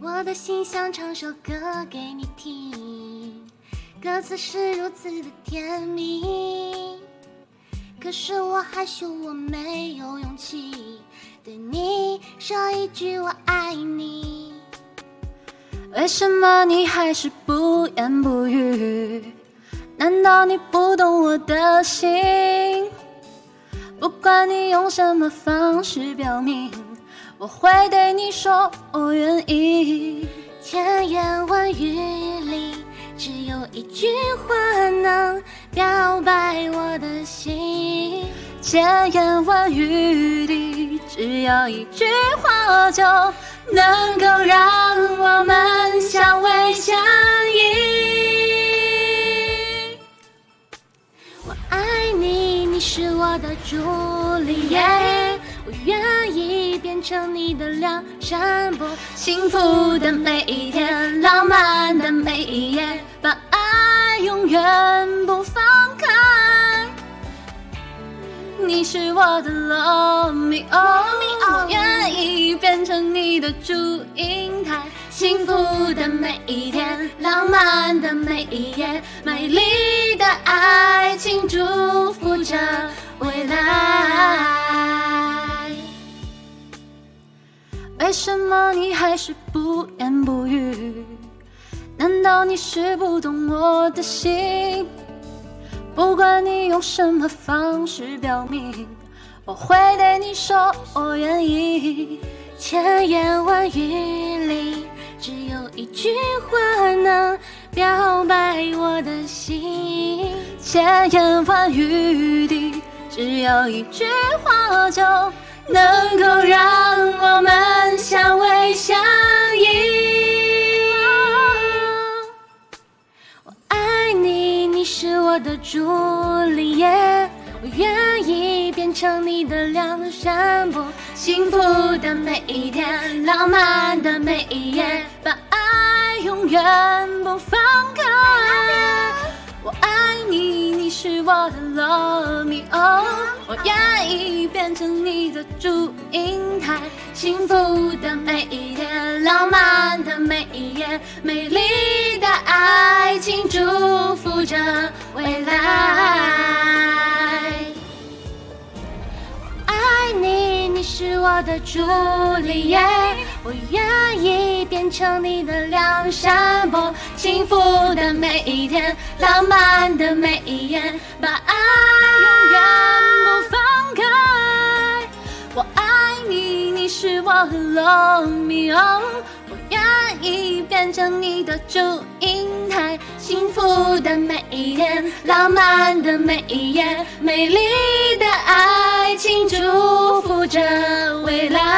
我的心想唱首歌给你听，歌词是如此的甜蜜，可是我害羞，我没有勇气对你说一句我爱你。为什么你还是不言不语？难道你不懂我的心？不管你用什么方式表明，我会对你说我愿意。千言万语里，只有一句话能表白我的心。千言万语里，只要一句话就能够让我们相偎相依。我爱你，你是我的朱丽叶，我愿意变成你的梁山伯。幸福的每一天，浪漫的每一夜，把爱永远不放开。你是我的罗密欧，我愿意变成你的祝英台。幸福的每一天，浪漫的每一夜，美丽的爱情祝福着未来。为什么你还是不言不语？难道你是不懂我的心？不管你用什么方式表明，我会对你说我愿意。千言万语里，只有一句话能表白我的心。千言万语里，只有一句话就能够让你，是我的朱丽叶，我愿意变成你的梁山伯。幸福的每一天，浪漫的每一夜，把爱永远不放开。我爱你，你是我的罗密欧，我愿意变成你的祝英台。幸福的每一天，浪漫的每一夜，美丽的爱情着未来。我爱你，你是我的朱丽叶，我愿意变成你的梁山伯。幸福的每一天，浪漫的每一夜，把爱永远不放开。我爱你，你是我的罗密欧，我愿意变成你的祝英。幸福的每一天，浪漫的每一夜，美丽的爱情祝福着未来。